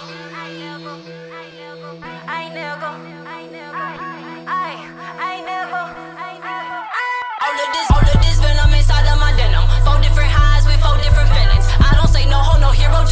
All of this venom inside of my denim. Four different highs with four different feelings. I don't say no ho, no hero.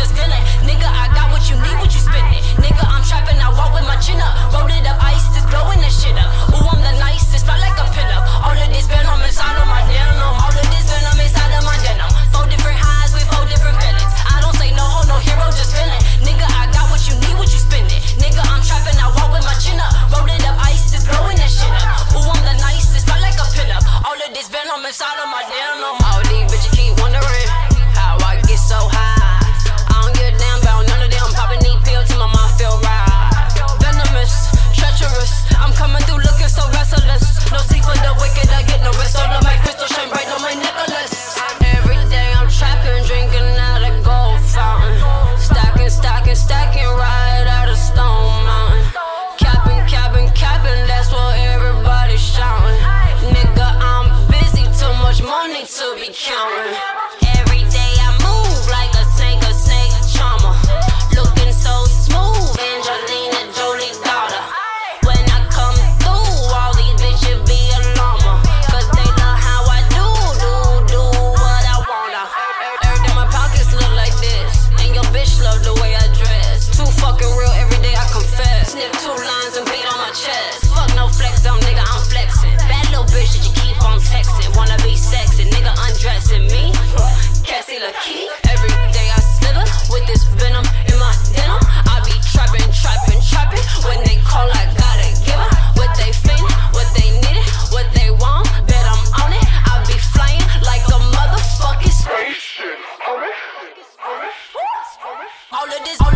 this